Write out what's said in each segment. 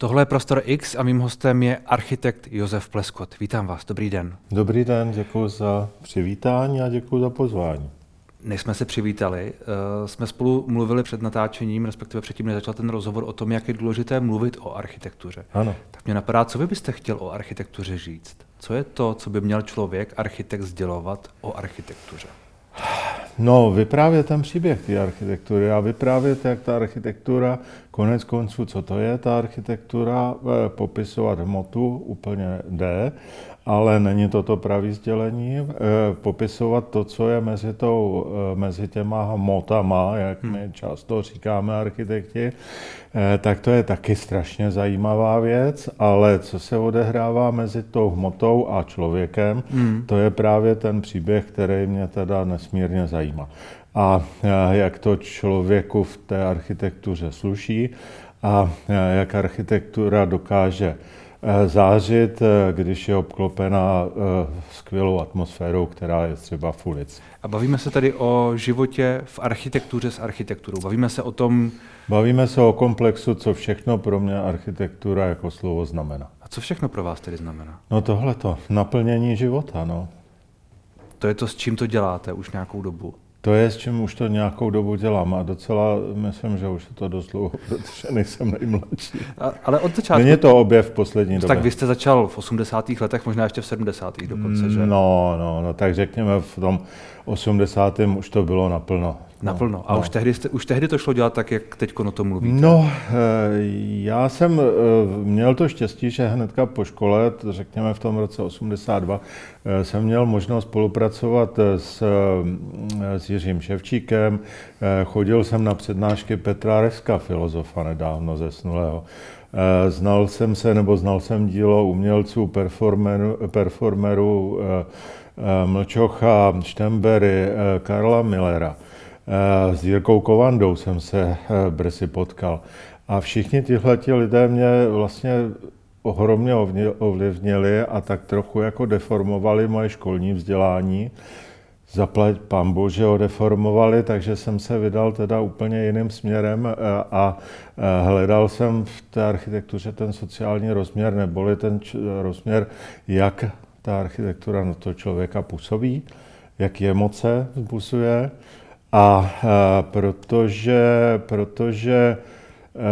Tohle je Prostor X a mým hostem je architekt Josef Pleskot. Vítám vás, dobrý den. Dobrý den, děkuji za přivítání a děkuji za pozvání. Než jsme se přivítali, uh, jsme spolu mluvili před natáčením, respektive předtím, než začal ten rozhovor o tom, jak je důležité mluvit o architektuře. Ano. Tak mě napadá, co vy byste chtěl o architektuře říct? Co je to, co by měl člověk, architekt, sdělovat o architektuře? No, vyprávět ten příběh té architektury a vyprávět, jak ta architektura, konec konců, co to je ta architektura, eh, popisovat hmotu úplně jde, ale není to to pravý sdělení. Eh, popisovat to, co je mezi, tou, eh, mezi těma hmotama, jak my hmm. často říkáme architekti, tak to je taky strašně zajímavá věc, ale co se odehrává mezi tou hmotou a člověkem, hmm. to je právě ten příběh, který mě teda nesmírně zajímá. A jak to člověku v té architektuře sluší a jak architektura dokáže Eh, zářit, eh, když je obklopena eh, skvělou atmosférou, která je třeba v ulici. A bavíme se tady o životě v architektuře s architekturou. Bavíme se o tom... Bavíme se o komplexu, co všechno pro mě architektura jako slovo znamená. A co všechno pro vás tedy znamená? No tohle to, naplnění života, no. To je to, s čím to děláte už nějakou dobu? To je, s čím už to nějakou dobu dělám a docela myslím, že už je to dost dlouho, protože nejsem nejmladší. A, ale od začátku... Není to objev v poslední době. Tak vy jste začal v 80. letech, možná ještě v 70. dokonce, že? No, no, no, tak řekněme v tom 80. už to bylo naplno. Naplno. A no. už, tehdy jste, už tehdy to šlo dělat tak, jak teď o tom mluvíte? No, eh, já jsem eh, měl to štěstí, že hnedka po škole, řekněme v tom roce 82, eh, jsem měl možnost spolupracovat s, s Jiřím Ševčíkem. Chodil jsem na přednášky Petra Reska, filozofa nedávno zesnulého. Znal jsem se, nebo znal jsem dílo umělců, performerů, performerů Mlčocha, Štembery, Karla Millera. Eh, s Jirkou Kovandou jsem se eh, brzy potkal. A všichni tihle lidé mě vlastně ohromně ovlivnili a tak trochu jako deformovali moje školní vzdělání. Zaplať pán Bože ho deformovali, takže jsem se vydal teda úplně jiným směrem eh, a hledal jsem v té architektuře ten sociální rozměr, neboli ten rozměr, jak ta architektura na to člověka působí, jaký emoce způsobuje a protože, protože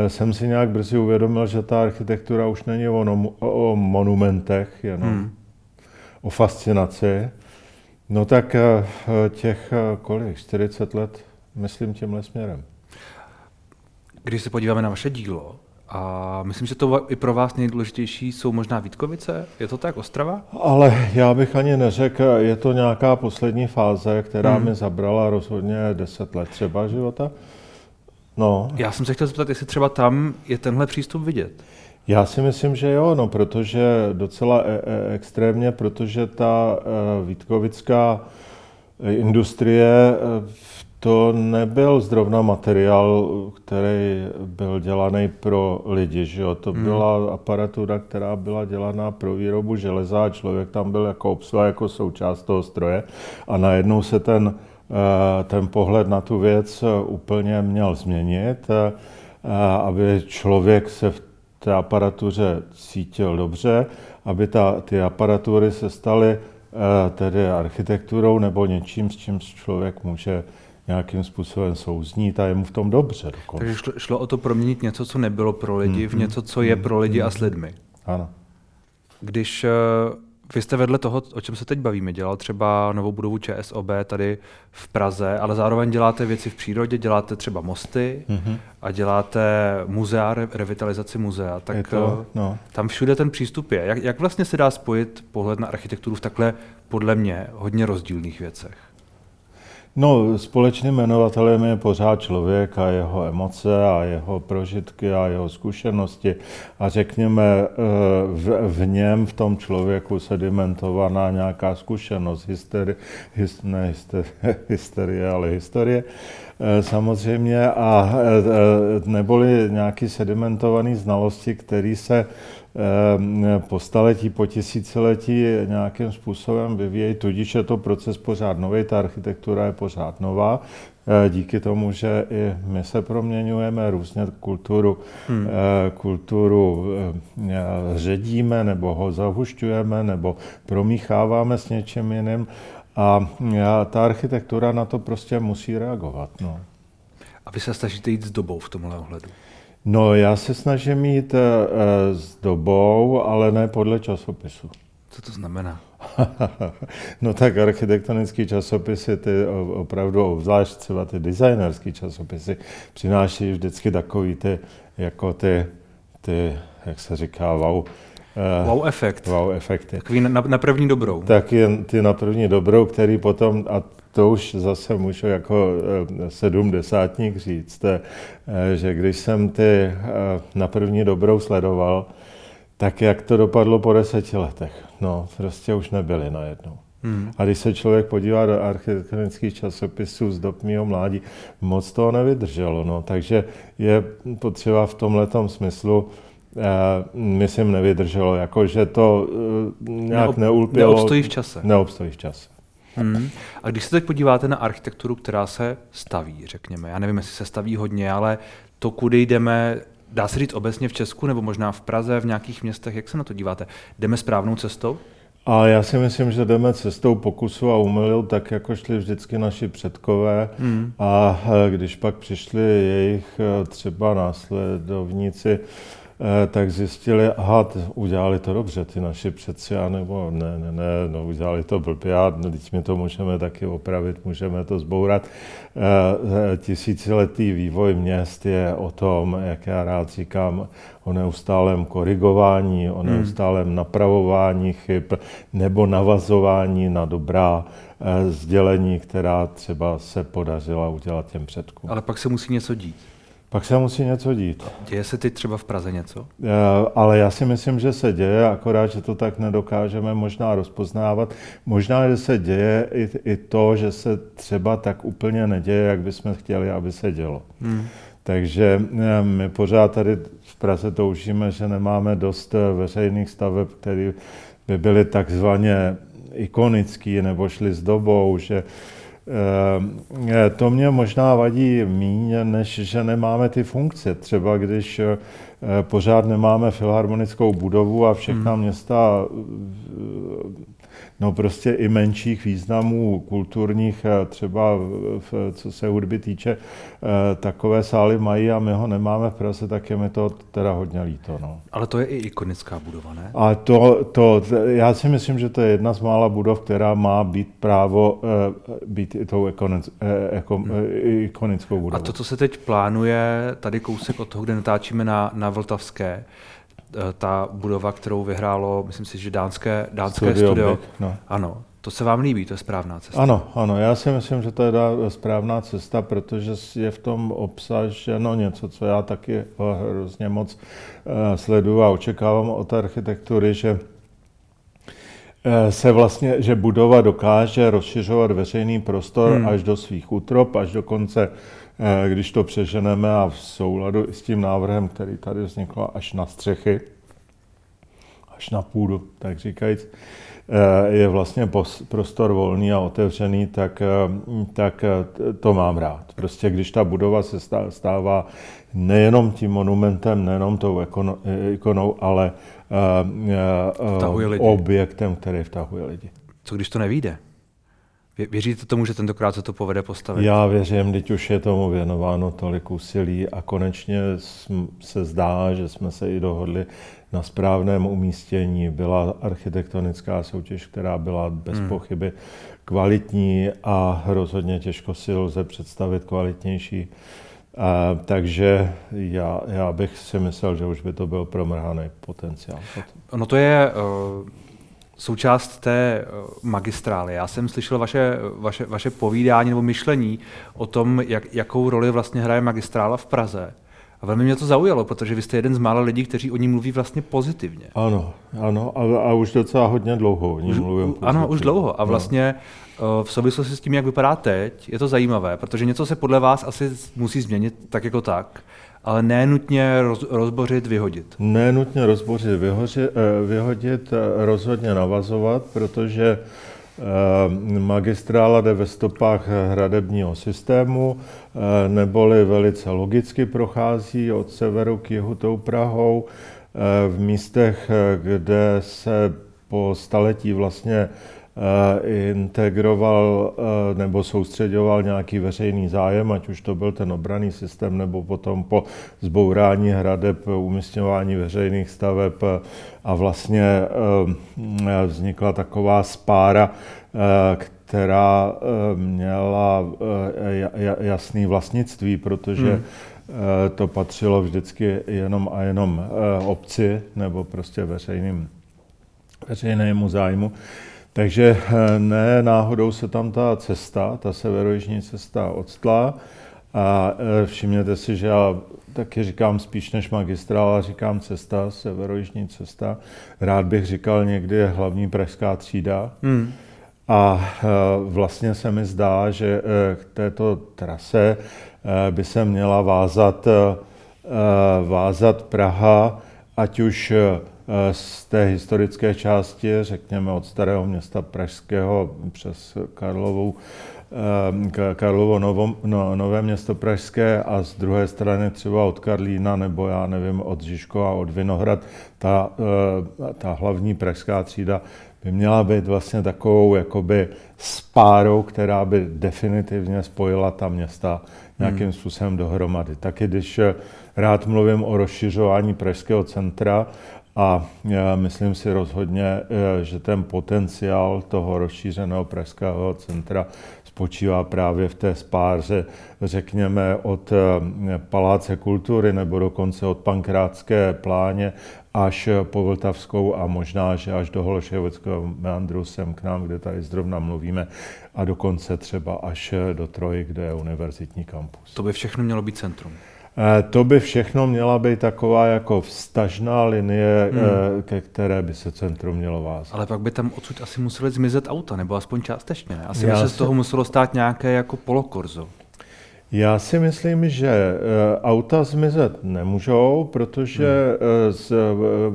jsem si nějak brzy uvědomil, že ta architektura už není o, nom, o monumentech, jenom hmm. o fascinaci, no tak e, těch e, kolik, 40 let, myslím tímhle směrem. Když se podíváme na vaše dílo, a myslím, že to i pro vás nejdůležitější jsou možná Vítkovice? Je to tak, Ostrava? Ale já bych ani neřekl, je to nějaká poslední fáze, která hmm. mi zabrala rozhodně 10 let třeba života. No. Já jsem se chtěl zeptat, jestli třeba tam je tenhle přístup vidět. Já si myslím, že jo, no, protože docela e- e- extrémně, protože ta e- vítkovická industrie v to nebyl zrovna materiál, který byl dělaný pro lidi. Že jo? To hmm. byla aparatura, která byla dělaná pro výrobu železa a člověk tam byl jako obsluha, jako součást toho stroje. A najednou se ten, eh, ten pohled na tu věc úplně měl změnit, aby člověk se v té aparatuře cítil dobře, aby ta, ty aparatury se staly eh, tedy architekturou nebo něčím, s čím člověk může nějakým způsobem souznít a je mu v tom dobře. Dokonce. Takže šlo, šlo o to proměnit něco, co nebylo pro lidi, mm, v něco, co je pro lidi a s lidmi. Ano. Když uh, vy jste vedle toho, o čem se teď bavíme, dělal třeba novou budovu ČSOB tady v Praze, ale zároveň děláte věci v přírodě, děláte třeba mosty mm-hmm. a děláte muzea, revitalizaci muzea. Tak to, eh, no. tam všude ten přístup je. Jak, jak vlastně se dá spojit pohled na architekturu v takhle, podle mě, hodně rozdílných věcech? No, společným jmenovatelem je pořád člověk a jeho emoce a jeho prožitky a jeho zkušenosti. A řekněme, eh, v, v něm, v tom člověku sedimentovaná nějaká zkušenost, hysterie, his, ne hysterie, hysterie, ale historie eh, samozřejmě, a eh, neboli nějaký sedimentovaný znalosti, který se po staletí, po tisíciletí nějakým způsobem vyvíjejí, tudíž je to proces pořád nový, ta architektura je pořád nová. Díky tomu, že i my se proměňujeme, různě kulturu, hmm. kulturu ředíme, nebo ho zahušťujeme, nebo promícháváme s něčím jiným. A ta architektura na to prostě musí reagovat. No. A vy se snažíte jít s dobou v tomhle ohledu? No, já se snažím jít uh, s dobou, ale ne podle časopisu. Co to znamená? no tak architektonické časopisy, ty opravdu, obzvlášť třeba ty designerské časopisy, přináší vždycky takový ty, jako ty, ty, jak se říká, wow, Eh, wow efekt. Wow efekty. Takový na, na první dobrou. Tak jen ty na první dobrou, který potom, a to už zase můžu jako eh, sedmdesátník říct, eh, že když jsem ty na první dobrou sledoval, tak jak to dopadlo po deseti letech. No, prostě už nebyly najednou. Hmm. A když se člověk podívá do architektonických časopisů z dob mého mládí, moc toho nevydrželo. No. Takže je potřeba v tomhle smyslu Eh, myslím, nevydrželo, jako že to eh, nějak Neob, neulpělo. Neobstojí v čase. Neobstojí v čase. Hmm. A když se teď podíváte na architekturu, která se staví, řekněme, já nevím, jestli se staví hodně, ale to, kudy jdeme, dá se říct obecně v Česku nebo možná v Praze, v nějakých městech, jak se na to díváte? Jdeme správnou cestou? A já si myslím, že jdeme cestou pokusu a umylil, tak jako šli vždycky naši předkové. Hmm. A eh, když pak přišli jejich třeba následovníci, Eh, tak zjistili, aha, udělali to dobře, ty naši předci, nebo ne, ne, ne, no udělali to blbě, a teď my to můžeme taky opravit, můžeme to zbourat. Eh, tisíciletý vývoj měst je o tom, jak já rád říkám, o neustálém korigování, o hmm. neustálém napravování chyb nebo navazování na dobrá eh, sdělení, která třeba se podařila udělat těm předkům. Ale pak se musí něco dít. Pak se musí něco dít. Děje se teď třeba v Praze něco? Ale já si myslím, že se děje, akorát, že to tak nedokážeme možná rozpoznávat. Možná, že se děje i, i to, že se třeba tak úplně neděje, jak bychom chtěli, aby se dělo. Hmm. Takže eh, my pořád tady v Praze toužíme, že nemáme dost eh, veřejných staveb, které by byly takzvaně ikonický nebo šly s dobou, že to mě možná vadí míň, než že nemáme ty funkce. Třeba když eh, pořád nemáme filharmonickou budovu a všechna hmm. města no prostě i menších významů kulturních, eh, třeba v, co se hudby týče, eh, takové sály mají a my ho nemáme v Praze, tak je mi to teda hodně líto. No. Ale to je i ikonická budova, ne? A to, to, já si myslím, že to je jedna z mála budov, která má být právo eh, být i tou ikonic, jako, hmm. ikonickou budovou. A to, co se teď plánuje, tady kousek od toho, kde natáčíme na, na Vltavské, ta budova, kterou vyhrálo, myslím si, že dánské, dánské studio. studio. no. Ano, to se vám líbí, to je správná cesta. Ano, ano, já si myslím, že to je správná cesta, protože je v tom obsaženo něco, co já taky hrozně moc eh, sleduju a očekávám od architektury, že eh, se vlastně, že budova dokáže rozšiřovat veřejný prostor hmm. až do svých útrop, až do konce Eh, když to přeženeme a v souladu s tím návrhem, který tady vznikl až na střechy, až na půdu, tak říkajíc, eh, je vlastně prostor volný a otevřený, tak, eh, tak to mám rád. Prostě když ta budova se stává nejenom tím monumentem, nejenom tou ikonou, ale objektem, který vtahuje lidi. Co když to nevíde? Věříte tomu, že tentokrát se to povede postavit? Já věřím, teď už je tomu věnováno tolik úsilí a konečně se zdá, že jsme se i dohodli na správném umístění. Byla architektonická soutěž, která byla bez hmm. pochyby kvalitní a rozhodně těžko si lze představit kvalitnější. A, takže já, já bych si myslel, že už by to byl promrhaný potenciál. No to je uh součást té eh, magistrály. Já jsem slyšel vaše, vaše, vaše povídání nebo myšlení o tom, jak, jakou roli vlastně hraje magistrála v Praze. A velmi mě to zaujalo, protože vy jste jeden z mála lidí, kteří o ní mluví vlastně pozitivně. Ano, ano, a, a už docela hodně dlouho o ní mluvím pozitivně. Ano, už dlouho. A no. vlastně no. v souvislosti s tím, jak vypadá teď, je to zajímavé, protože něco se podle vás asi musí změnit tak jako tak ale nenutně roz, rozbořit, vyhodit. Nenutně rozbořit, vyhořit, eh, vyhodit, eh, rozhodně navazovat, protože Magistrála jde ve stopách hradebního systému, neboli velice logicky prochází od severu k jihu tou Prahou. V místech, kde se po staletí vlastně Eh, integroval eh, nebo soustředoval nějaký veřejný zájem, ať už to byl ten obraný systém, nebo potom po zbourání hradeb, umístěvání veřejných staveb eh, a vlastně vznikla taková spára, která měla jasný vlastnictví, protože hmm. to patřilo vždycky jenom a jenom obci nebo prostě veřejným, veřejnému zájmu. Takže eh, ne náhodou se tam ta cesta, ta severojižní cesta odstla. A eh, všimněte si, že já taky říkám spíš než magistrála, říkám cesta, severojižní cesta. Rád bych říkal někdy hlavní pražská třída. Hmm. A eh, vlastně se mi zdá, že k této trase by se měla vázat, vázat Praha, ať už z té historické části, řekněme od starého města Pražského přes Karlovou, eh, Karlovo Novo, no, Nové město Pražské a z druhé strany třeba od Karlína nebo já nevím, od Žižkova, od Vinohrad, ta, eh, ta hlavní pražská třída by měla být vlastně takovou jakoby spárou, která by definitivně spojila ta města nějakým hmm. způsobem dohromady. Taky když rád mluvím o rozšiřování pražského centra, a myslím si rozhodně, eh, že ten potenciál toho rozšířeného pražského centra spočívá právě v té spáře, řekněme, od eh, Paláce kultury nebo dokonce od Pankrátské pláně až po Vltavskou a možná, že až do Hološevického meandru sem k nám, kde tady zrovna mluvíme, a dokonce třeba až do Troji, kde je univerzitní kampus. To by všechno mělo být centrum. Eh, to by všechno měla být taková jako vztažná linie, hmm. Eh, ke které by se centrum mělo vázat. Ale pak by tam odsud asi museli zmizet auta, nebo aspoň částečně. Ne? Asi Já by se si... z toho muselo stát nějaké jako polokorzo. Já si myslím, že eh, auta zmizet nemůžou, protože hmm. z,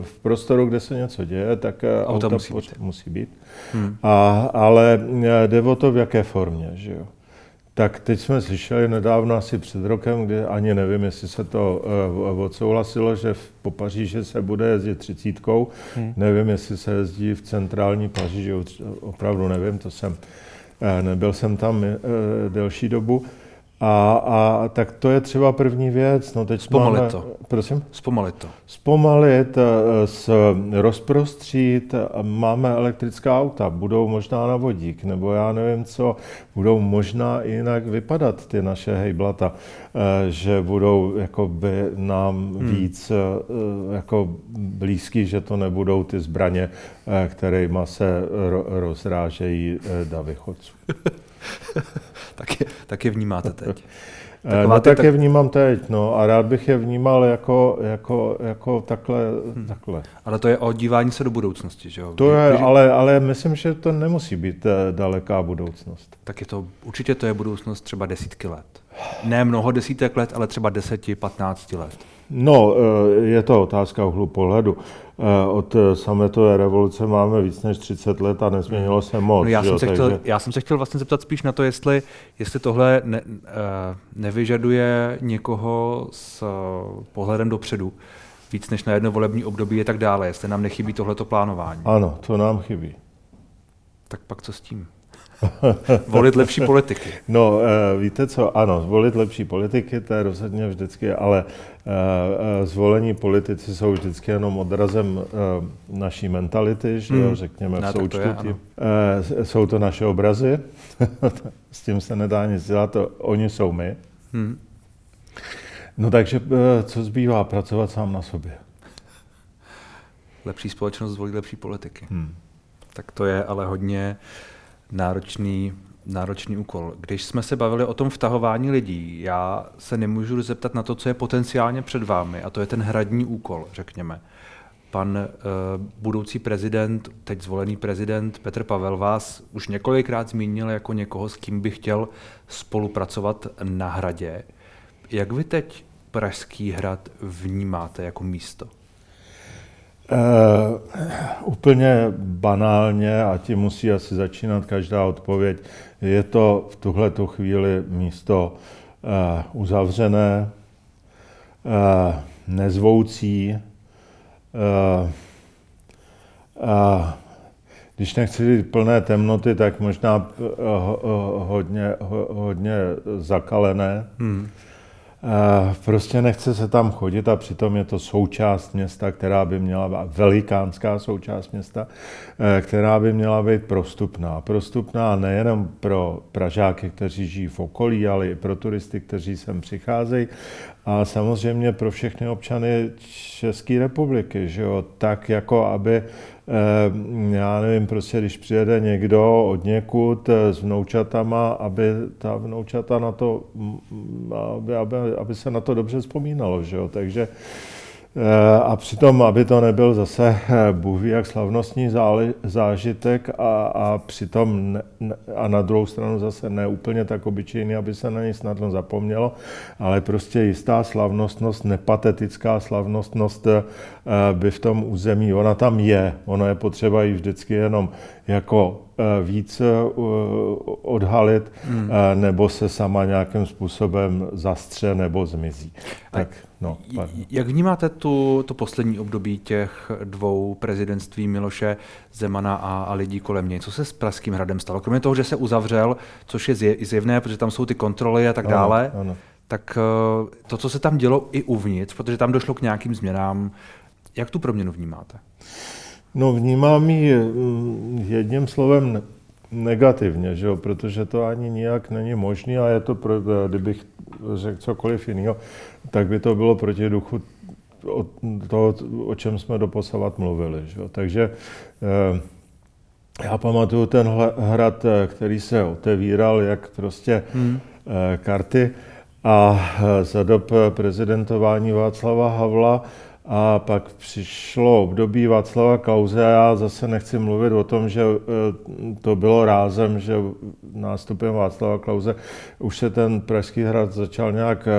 v prostoru, kde se něco děje, tak auta, auta musí být. Musí být. Hmm. A, ale jde o to, v jaké formě. Že jo? Tak teď jsme slyšeli nedávno, asi před rokem, kdy ani nevím, jestli se to uh, odsouhlasilo, že v, po Paříži se bude jezdit třicítkou. Hmm. Nevím, jestli se jezdí v centrální Paříži, opravdu nevím, to jsem, uh, nebyl jsem tam uh, delší dobu. A, a tak to je třeba první věc. No teď Zpomalit máme, to. Prosím? Zpomalit to. Zpomalit, eh, s, rozprostřít. Máme elektrická auta, budou možná na vodík, nebo já nevím co, budou možná jinak vypadat ty naše hejblata, eh, že budou jakoby nám hmm. víc eh, jako blízký, že to nebudou ty zbraně, kterými se rozrážejí davy chodců. tak, je, tak je vnímáte teď. Eh, Taková no tak tak je vnímám teď, no a rád bych je vnímal jako, jako, jako takhle, hmm. takhle. Ale to je o dívání se do budoucnosti, že jo? To je, ale, ale myslím, že to nemusí být eh, daleká budoucnost. Tak je to, určitě to je budoucnost třeba desítky let. Ne mnoho desítek let, ale třeba deseti, patnácti let. No, eh, je to otázka uhlu pohledu. Eh, od sametové revoluce máme víc než 30 let a nezměnilo se moc. No já, jsem se takže... chtěl, já jsem se chtěl vlastně zeptat spíš na to, jestli, jestli tohle ne, eh, nevyžaduje někoho s pohledem dopředu, víc než na jedno volební období a tak dále, jestli nám nechybí tohleto plánování. Ano, to nám chybí. Tak pak co s tím? volit lepší politiky. No, eh, víte co, ano, volit lepší politiky, to je rozhodně vždycky, ale eh, eh, zvolení politici jsou vždycky jenom odrazem naší mentality, že jo, hmm. řekněme v součtu. Jsou to naše obrazy, s tím se nedá nic dělat, to, oni jsou my. Hmm. No takže co zbývá? Pracovat sám na sobě. Lepší společnost zvolí lepší politiky. Hmm. Tak to je ale hodně náročný, náročný úkol. Když jsme se bavili o tom vtahování lidí, já se nemůžu zeptat na to, co je potenciálně před vámi, a to je ten hradní úkol, řekněme. Pan uh, budoucí prezident, teď zvolený prezident Petr Pavel vás už několikrát zmínil jako někoho, s kým by chtěl spolupracovat na hradě. Jak vy teď Pražský hrad vnímáte jako místo? Uh, úplně banálně, a tím musí asi začínat každá odpověď, je to v tuhle tu chvíli místo uh, uzavřené, uh, nezvoucí, uh, když nechci říct plné temnoty, tak možná hodně, hodně zakalené. Hmm. Prostě nechce se tam chodit a přitom je to součást města, která by měla být velikánská součást města, eh, která by měla být prostupná. Prostupná nejenom pro Pražáky, kteří žijí v okolí, ale i pro turisty, kteří sem přicházejí a samozřejmě pro všechny občany České republiky, že jo? tak jako aby já nevím, prostě když přijede někdo od někud eh, s vnoučatama, aby ta vnoučata na to, aby, aby, aby se na to dobře vzpomínalo, že jo? takže a přitom, aby to nebyl zase eh, Bůh jak slavnostní zážitek a, a přitom ne, a na druhou stranu zase ne úplně tak obyčejný, aby se na něj snadno zapomnělo, ale prostě jistá slavnostnost, nepatetická slavnostnost eh, by v tom území, ona tam je, ono je potřeba ji vždycky jenom jako víc odhalit, hmm. nebo se sama nějakým způsobem zastře nebo zmizí. Tak. No, Jak vnímáte tu, to poslední období těch dvou prezidentství Miloše Zemana a, a lidí kolem něj? Co se s Pražským hradem stalo? Kromě toho, že se uzavřel, což je zjevné, protože tam jsou ty kontroly a tak ano, dále, ano. tak eh, to, co se tam dělo i uvnitř, protože tam došlo k nějakým změnám, jak tu proměnu vnímáte? No vnímám ji mm, jedním slovem negativně, že jo? protože to ani nijak není možné a je to, pro, kdybych řekl cokoliv jiného, tak by to bylo proti duchu toho, o čem jsme doposavat mluvili. Že jo? Takže eh, já pamatuju ten hrad, eh, který se otevíral, jak prostě hmm. Eh, karty a za dob prezidentování Václava Havla a pak přišlo období Václava Klauze a já zase nechci mluvit o tom, že eh, to bylo rázem, že nástupem Václava Klauze už se ten Pražský hrad začal nějak eh,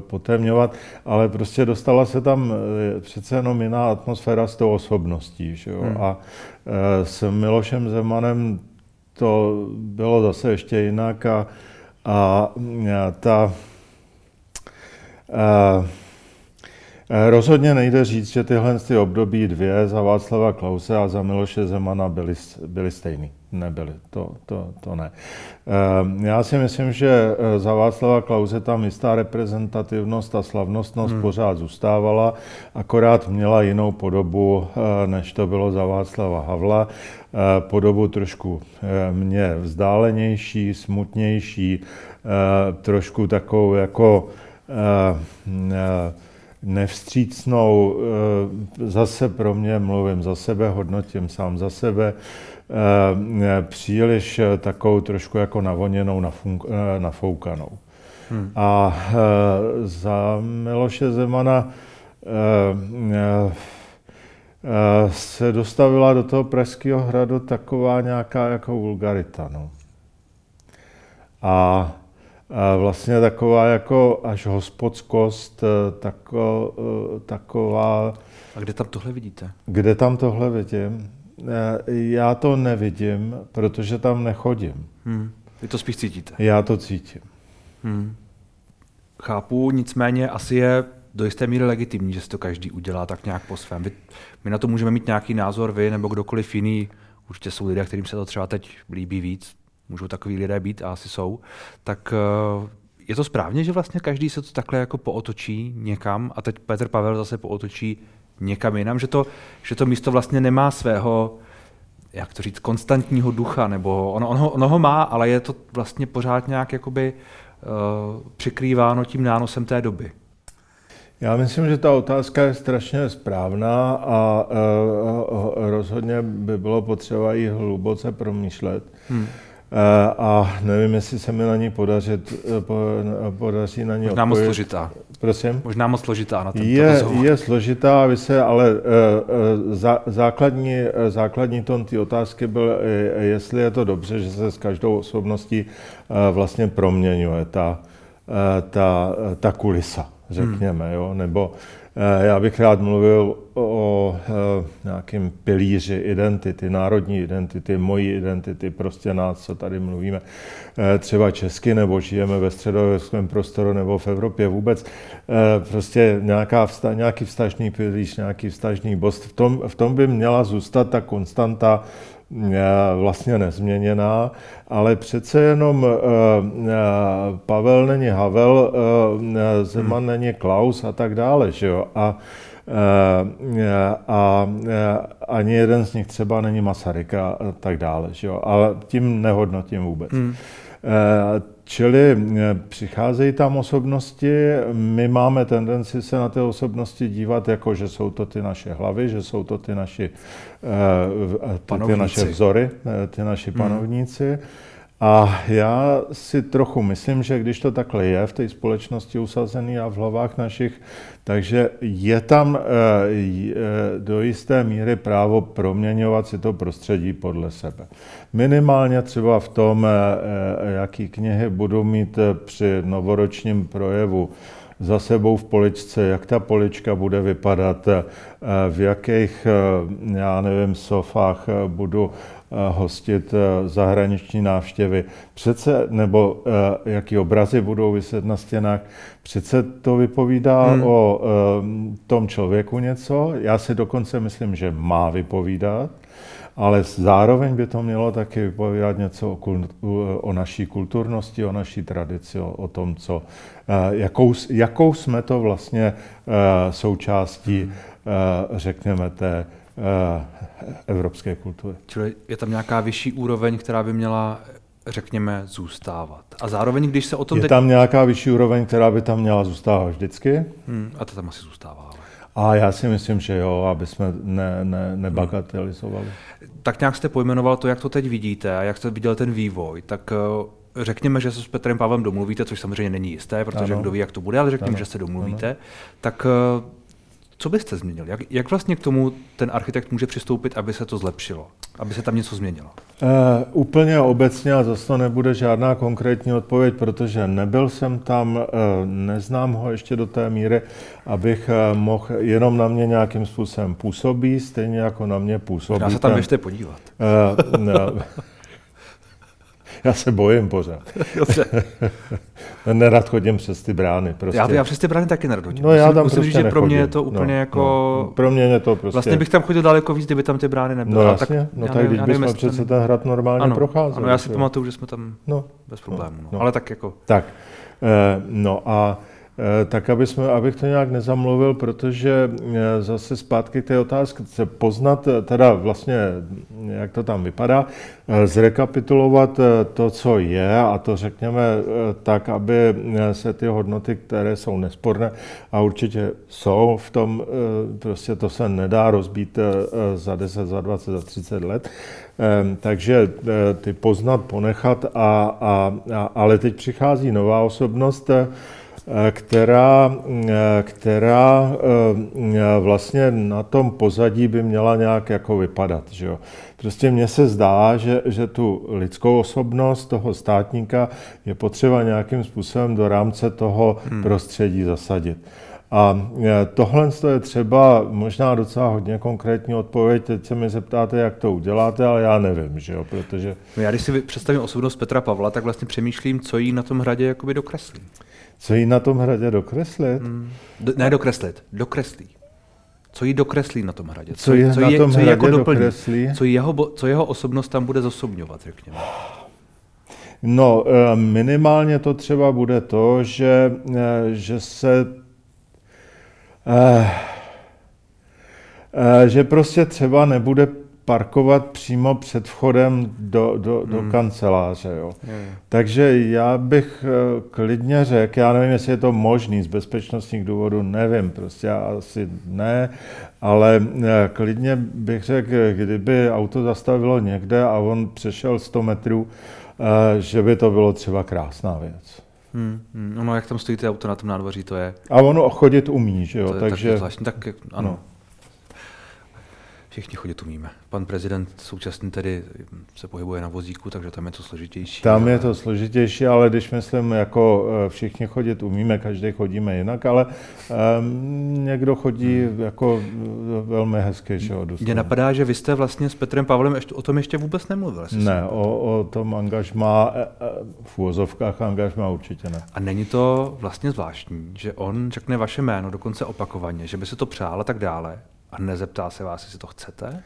potemňovat, ale prostě dostala se tam eh, přece jenom jiná atmosféra s tou osobností. Že jo? Hmm. A s Milošem Zemanem to bylo zase ještě jinak a, a ta a, Eh, rozhodně nejde říct, že tyhle ty období dvě za Václava Klause a za Miloše Zemana byly, byly stejný. Nebyly, to, to, to ne. Eh, já si myslím, že eh, za Václava Klause tam jistá reprezentativnost a slavnostnost hmm. pořád zůstávala, akorát měla jinou podobu, než to bylo za Václava Havla. Podobu trošku mě vzdálenější, smutnější, trošku takovou jako nevstřícnou, eh, zase pro mě mluvím za sebe, hodnotím sám za sebe, eh, příliš takovou trošku jako navoněnou, eh, nafoukanou. Hmm. A za Miloše Zemana se dostavila do toho Pražského hradu taková nějaká jako vulgarita. No. A vlastně taková jako až hospodskost, eh, tako, eh, taková... A kde tam tohle vidíte? Kde tam tohle vidím? Eh, já to nevidím, protože tam nechodím. Hmm. Vy to spíš cítíte? Já to cítím. Hmm. Chápu, nicméně asi je do jisté míry legitimní, že si to každý udělá tak nějak po svém. my na to můžeme mít nějaký názor, vy nebo kdokoliv jiný. Určitě jsou lidé, kterým se to třeba teď líbí víc, můžou takový lidé být a asi jsou, tak eh, je to správně, že vlastně každý se to takhle jako pootočí někam a teď Petr Pavel zase pootočí někam jinam, že to, že to místo vlastně nemá svého, jak to říct, konstantního ducha, nebo ono, ono, ono ho má, ale je to vlastně pořád nějak jakoby uh, přikrýváno tím nánosem té doby. Já myslím, že ta otázka je strašně správná a uh, rozhodně by bylo potřeba ji hluboce promýšlet. Hmm. Eh, a nevím, jestli se mi na ní podařit, eh, podaří na ní Možná moc složitá. Prosím? Možná moc složitá na tento je, rozhovor. je složitá, vy se, ale za, základní, základní tón té otázky byl, jestli je to dobře, že se s každou osobností vlastně proměňuje ta, ta, ta kulisa, řekněme, hmm. jo? nebo já bych rád mluvil o uh, nějakým pilíři identity, národní identity, mojí identity, prostě nás, co tady mluvíme, eh, třeba česky, nebo žijeme ve středoevropském prostoru, nebo v Evropě vůbec, eh, prostě nějaká vsta, nějaký vztažný pilíř, nějaký vztažný bost, v tom, v tom by měla zůstat ta konstanta, vlastně nezměněná, ale přece jenom Pavel není Havel, Zeman hmm. není Klaus a tak dále, že jo? A Eh, a eh, ani jeden z nich třeba není Masaryk a tak dále, že jo? ale tím nehodnotím vůbec. Hmm. Eh, čili přicházejí tam osobnosti, my máme tendenci se na ty osobnosti dívat jako, že jsou to ty naše hlavy, že jsou to ty, naši, ty, ty naše vzory, ty naši hmm. panovníci. Hmm. A já si trochu myslím, že když to takhle je v té společnosti usazený a v hlavách našich, takže je tam eh, eh, do jisté míry právo proměňovat si to prostředí podle sebe. Minimálně třeba v tom, eh, jaký knihy budu mít při novoročním projevu za sebou v poličce, jak ta polička bude vypadat, v jakých, já nevím, sofách budu hostit zahraniční návštěvy. Přece, nebo jaký obrazy budou vyset na stěnách, přece to vypovídá hmm. o tom člověku něco. Já si dokonce myslím, že má vypovídat ale zároveň by to mělo taky vypovídat něco o, kult, o naší kulturnosti, o naší tradici, o, o tom, co, jakou, jakou jsme to vlastně součástí, hmm. řekněme, té evropské kultury. Čili je tam nějaká vyšší úroveň, která by měla řekněme, zůstávat. A zároveň, když se o tom... Je teď... tam nějaká vyšší úroveň, která by tam měla zůstávat vždycky? Hmm, a to tam asi zůstává. Ale... A já si myslím, že jo, aby jsme ne, ne, nebagatelizovali. Hmm. Tak nějak jste pojmenoval to, jak to teď vidíte a jak jste viděl ten vývoj, tak eh, řekněme, že se s Petrem Pavlem domluvíte, což samozřejmě není jisté, protože ano. kdo ví, jak to bude, ale řekněme, ano. že se domluvíte, ano. tak eh, co byste změnil? Jak, jak vlastně k tomu ten architekt může přistoupit, aby se to zlepšilo? Aby se tam něco změnilo? Uh, úplně obecně a zase to nebude žádná konkrétní odpověď, protože nebyl jsem tam, uh, neznám ho ještě do té míry, abych uh, mohl jenom na mě nějakým způsobem působí, stejně jako na mě působí. Dá se tam ještě podívat. Uh, no. Já se bojím pořád. Nerad chodím přes ty brány. Prostě. Já, já přes ty brány taky nerad chodím. No, já tam musím prostě říct, že pro mě je to úplně no, jako... No, pro mě je to prostě... Vlastně bych tam chodil daleko víc, kdyby tam ty brány nebyly. No jasně, tak, no tak když bychom přece ten... ten hrad normálně ano, procházeli. Ano, já si pamatuju, že jsme tam no, bez problémů. No, no. Ale tak jako... Tak, eh, no a tak aby jsme, abych to nějak nezamluvil, protože eh, zase zpátky k té otázce, poznat eh, teda vlastně, jak to tam vypadá, zrekapitulovat to, co je a to řekněme tak, aby se ty hodnoty, které jsou nesporné a určitě jsou v tom, prostě to se nedá rozbít za 10, za 20, za 30 let, takže ty poznat, ponechat, a, a, a, ale teď přichází nová osobnost, Eh, která, eh, která eh, vlastně na tom pozadí by měla nějak jako vypadat. Že jo? Prostě mně se zdá, že, že tu lidskou osobnost toho státníka je potřeba nějakým způsobem do rámce toho hmm. prostředí zasadit. A tohle je třeba možná docela hodně konkrétní odpověď. Teď se mi zeptáte, jak to uděláte, ale já nevím, že jo, protože... No já když si představím osobnost Petra Pavla, tak vlastně přemýšlím, co jí na tom hradě jakoby dokreslí. Co jí na tom hradě dokreslit? Hmm. Do, ne dokreslit, dokreslí. Co jí dokreslí na tom hradě? Co, co, je co na tom co hradě jako dokreslí? Co jeho, co jeho osobnost tam bude zosobňovat, řekněme? No, eh, minimálně to třeba bude to, že, eh, že se eh, že prostě třeba nebude parkovat přímo před vchodem do, do, do hmm. kanceláře. Jo. Hmm. Takže já bych eh, klidně řekl, já nevím, jestli je to možný z bezpečnostních důvodů, nevím, prostě asi ne, ale eh, klidně bych řekl, kdyby auto zastavilo někde a on přešel 100 metrů, eh, že by to bylo třeba krásná věc. Hmm, hmm. No, jak tam stojí auto na tom nádvoří, to je... A ono chodit umí, že jo, to takže... Tak, tak ano. No. Všichni chodit umíme. Pan prezident současně tedy se pohybuje na vozíku, takže tam je to složitější. Tam je to složitější, ale když myslím, jako eh, všichni chodit umíme, každý chodíme jinak, ale um, někdo chodí hmm. jako eh, velmi hezky, že jo, Mě napadá, že vy jste vlastně s Petrem Pavlem ještě, o tom ještě vůbec nemluvil. Ne, o, o tom angažmá, eh, v úvozovkách angažmá určitě ne. A není to vlastně zvláštní, že on řekne vaše jméno dokonce opakovaně, že by se to přál a tak dále, a nezeptá se vás, jestli to chcete?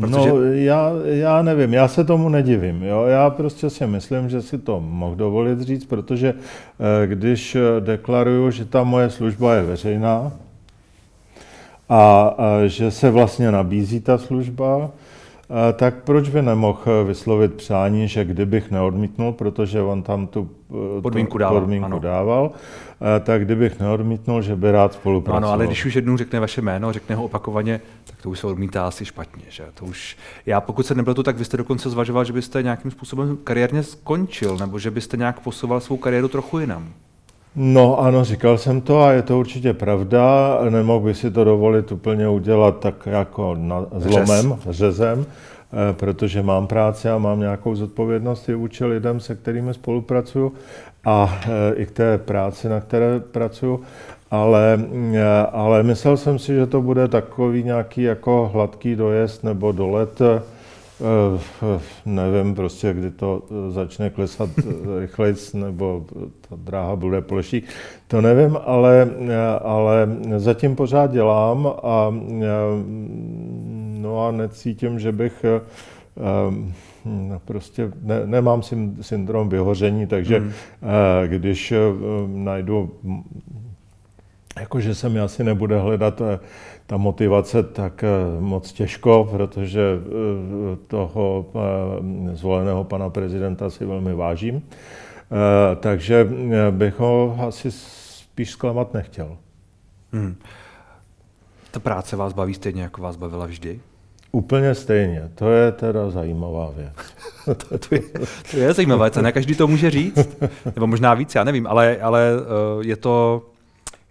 Protože... No, já, já nevím, já se tomu nedivím. Jo? Já prostě si myslím, že si to mohl dovolit říct, protože eh, když deklaruju, že ta moje služba je veřejná a, a že se vlastně nabízí ta služba, Eh, tak proč by nemohl vyslovit přání, že kdybych neodmítnul, protože on tam tu eh, podmínku dával, podmínku dával eh, tak kdybych neodmítnul, že by rád spolupracoval. No, no, ale když už jednou řekne vaše jméno, řekne ho opakovaně, tak to už se odmítá asi špatně. Že? To už, já pokud se nebyl to, tak vy jste dokonce zvažoval, že byste nějakým způsobem kariérně skončil, nebo že byste nějak posouval svou kariéru trochu jinam. No ano, říkal jsem to a je to určitě pravda. Nemohl by si to dovolit úplně udělat tak jako na zlomem, Řez. řezem, eh, protože mám práci a mám nějakou zodpovědnost i vůči lidem, se kterými spolupracuju a eh, i k té práci, na které pracuju. Ale, eh, ale myslel jsem si, že to bude takový nějaký jako hladký dojezd nebo dolet, nevím prostě, kdy to eh, začne klesat eh, rychleji, nebo ta dráha bude ploší, to nevím, ale, ale zatím pořád dělám a, no a necítím, že bych no prostě ne, nemám syndrom vyhoření, takže mm. když najdu jakože se mi asi nebude hledat eh, ta motivace tak eh, moc těžko, protože eh, toho zvoleného pana prezidenta si velmi vážím. Takže bych ho asi spíš zklamat nechtěl. Hmm. Ta práce vás baví stejně, jako vás bavila vždy? Úplně stejně. To je teda zajímavá věc. to, to, je, to je zajímavá věc. Ne každý to může říct. Nebo možná víc, já nevím, ale, ale je to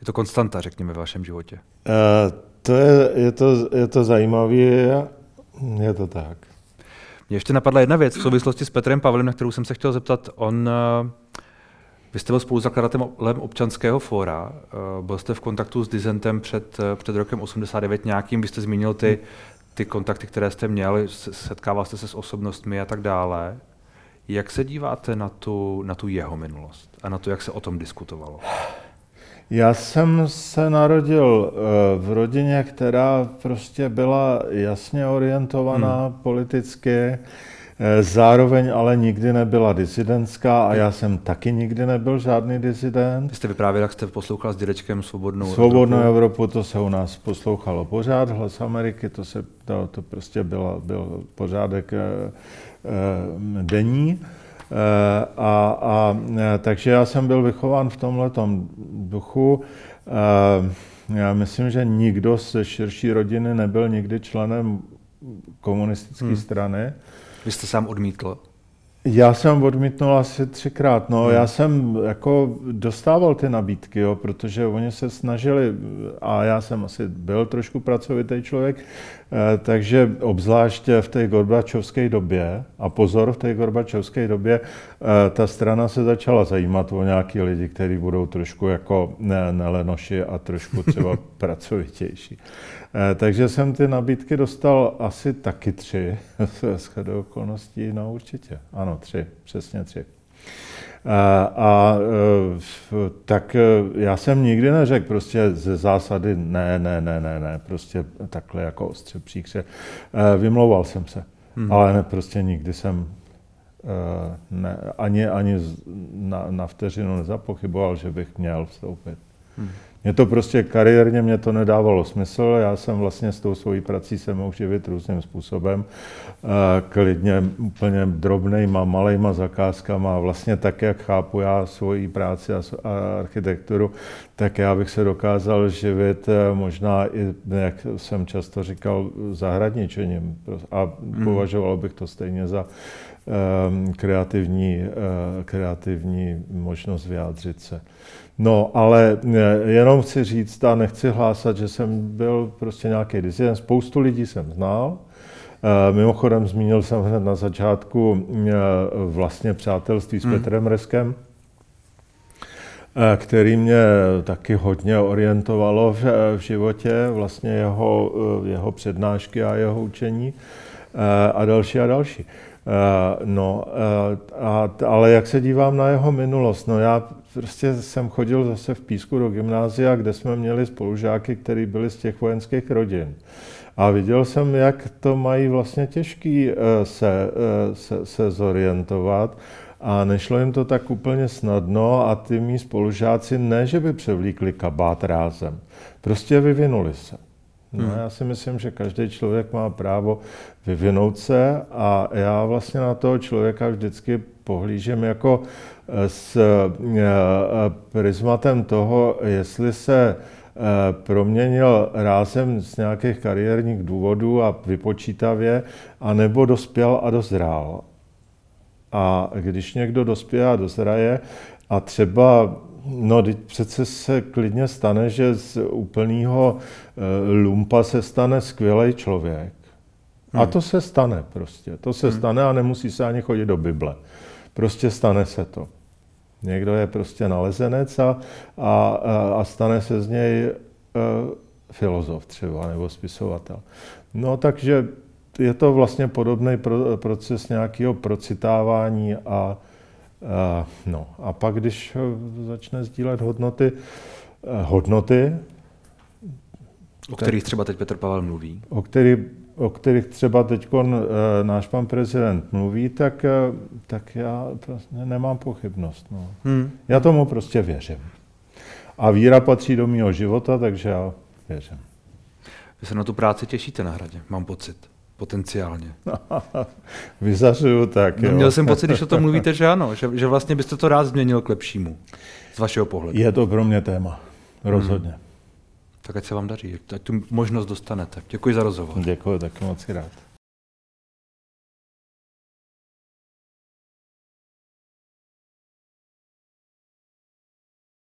je to konstanta, řekněme, v vašem životě? Uh, to je, je, to, je to zajímavé, je to tak. Mě ještě napadla jedna věc v souvislosti s Petrem Pavlem, na kterou jsem se chtěl zeptat. On, uh, vy jste byl spoluzakladatelem občanského fóra, uh, byl jste v kontaktu s Dizentem před, před rokem 89 nějakým, vy jste zmínil ty, ty kontakty, které jste měl, setkával jste se s osobnostmi a tak dále. Jak se díváte na tu, na tu jeho minulost a na to, jak se o tom diskutovalo? Já jsem se narodil eh, v rodině, která prostě byla jasně orientovaná hmm. politicky, eh, zároveň ale nikdy nebyla disidentská a já jsem taky nikdy nebyl žádný disident. Vy jste vyprávěl, jak jste poslouchal s dědečkem Svobodnou Svobodnou Evropu. Evropu, to se u nás poslouchalo pořád, Hlas Ameriky, to, se, to, to prostě byla, byl pořádek eh, eh, denní. Eh, a, a, eh, takže já jsem byl vychován v tomhle duchu. Eh, já myslím, že nikdo ze širší rodiny nebyl nikdy členem komunistické hmm. strany. Vy jste sám odmítl? Já jsem odmítnul asi třikrát. No, hmm. já jsem jako dostával ty nabídky, jo, protože oni se snažili, a já jsem asi byl trošku pracovitý člověk, eh, takže obzvlášť v té Gorbačovské době, a pozor, v té Gorbačovské době eh, ta strana se začala zajímat o nějaký lidi, kteří budou trošku jako ne, nelenoši a trošku třeba pracovitější. Eh, takže jsem ty nabídky dostal asi taky tři, z okolností, no určitě, ano, tři, přesně tři. A, eh, a eh, tak já jsem nikdy neřekl prostě ze zásady ne, ne, ne, ne, ne, prostě takhle jako ostře příkře. Vymlouval jsem se, hmm. ale ne, prostě nikdy jsem ne, ani, ani na, na vteřinu nezapochyboval, že bych měl vstoupit. Hmm. Mě to prostě kariérně mě to nedávalo smysl. Já jsem vlastně s tou svojí prací se mohl živit různým způsobem. Klidně úplně drobnýma, malejma zakázkama. Vlastně tak, jak chápu já svoji práci a architekturu, tak já bych se dokázal živit eh, možná i, jak jsem často říkal, zahradničením. A hmm. považoval bych to stejně za ehm, kreativní, eh, kreativní možnost vyjádřit se. No, ale eh, jenom chci říct a nechci hlásat, že jsem byl prostě nějaký disident. Spoustu lidí jsem znal. Eh, mimochodem zmínil jsem hned na začátku eh, vlastně přátelství s hmm. Petrem Reskem, který mě taky hodně orientovalo v, v životě, vlastně jeho, jeho přednášky a jeho učení a další a další. No, a, ale jak se dívám na jeho minulost, no já prostě jsem chodil zase v Písku do gymnázia, kde jsme měli spolužáky, kteří byli z těch vojenských rodin. A viděl jsem, jak to mají vlastně těžký eh, se, eh, se, se zorientovat. A nešlo jim to tak úplně snadno a ty mý spolužáci ne, že by převlíkli kabát rázem, prostě vyvinuli se. No, hmm. Já si myslím, že každý člověk má právo vyvinout se a já vlastně na toho člověka vždycky pohlížím jako eh, s prismatem toho, jestli se Eh, proměnil rázem z nějakých kariérních důvodů a vypočítavě, anebo dospěl a dozrál. A když někdo dospěje a dozraje a třeba No, přece se klidně stane, že z úplného eh, lumpa se stane skvělý člověk. A hmm. to se stane prostě. To se hmm. stane a nemusí se ani chodit do Bible. Prostě stane se to. Někdo je prostě nalezenec a, a, a stane se z něj e, filozof třeba nebo spisovatel. No takže je to vlastně podobný pro, proces nějakého procitávání a, a, no, a pak, když začne sdílet hodnoty, e, hodnoty, o kterých třeba teď Petr Pavel mluví. O který, o kterých třeba teď uh, náš pan prezident mluví, tak, tak já prostě nemám pochybnost. No. Hmm. Já tomu prostě věřím. A víra patří do mého života, takže já věřím. Vy se na tu práci těšíte na hradě, mám pocit. Potenciálně. Vyzařuju tak. No, měl jsem pocit, když o tom mluvíte, že ano, že, že vlastně byste to rád změnil k lepšímu, z vašeho pohledu. Je to pro mě téma, rozhodně. Hmm. Tak ať se vám daří, ať tu možnost dostanete. Děkuji za rozhovor. Děkuji, taky moc rád.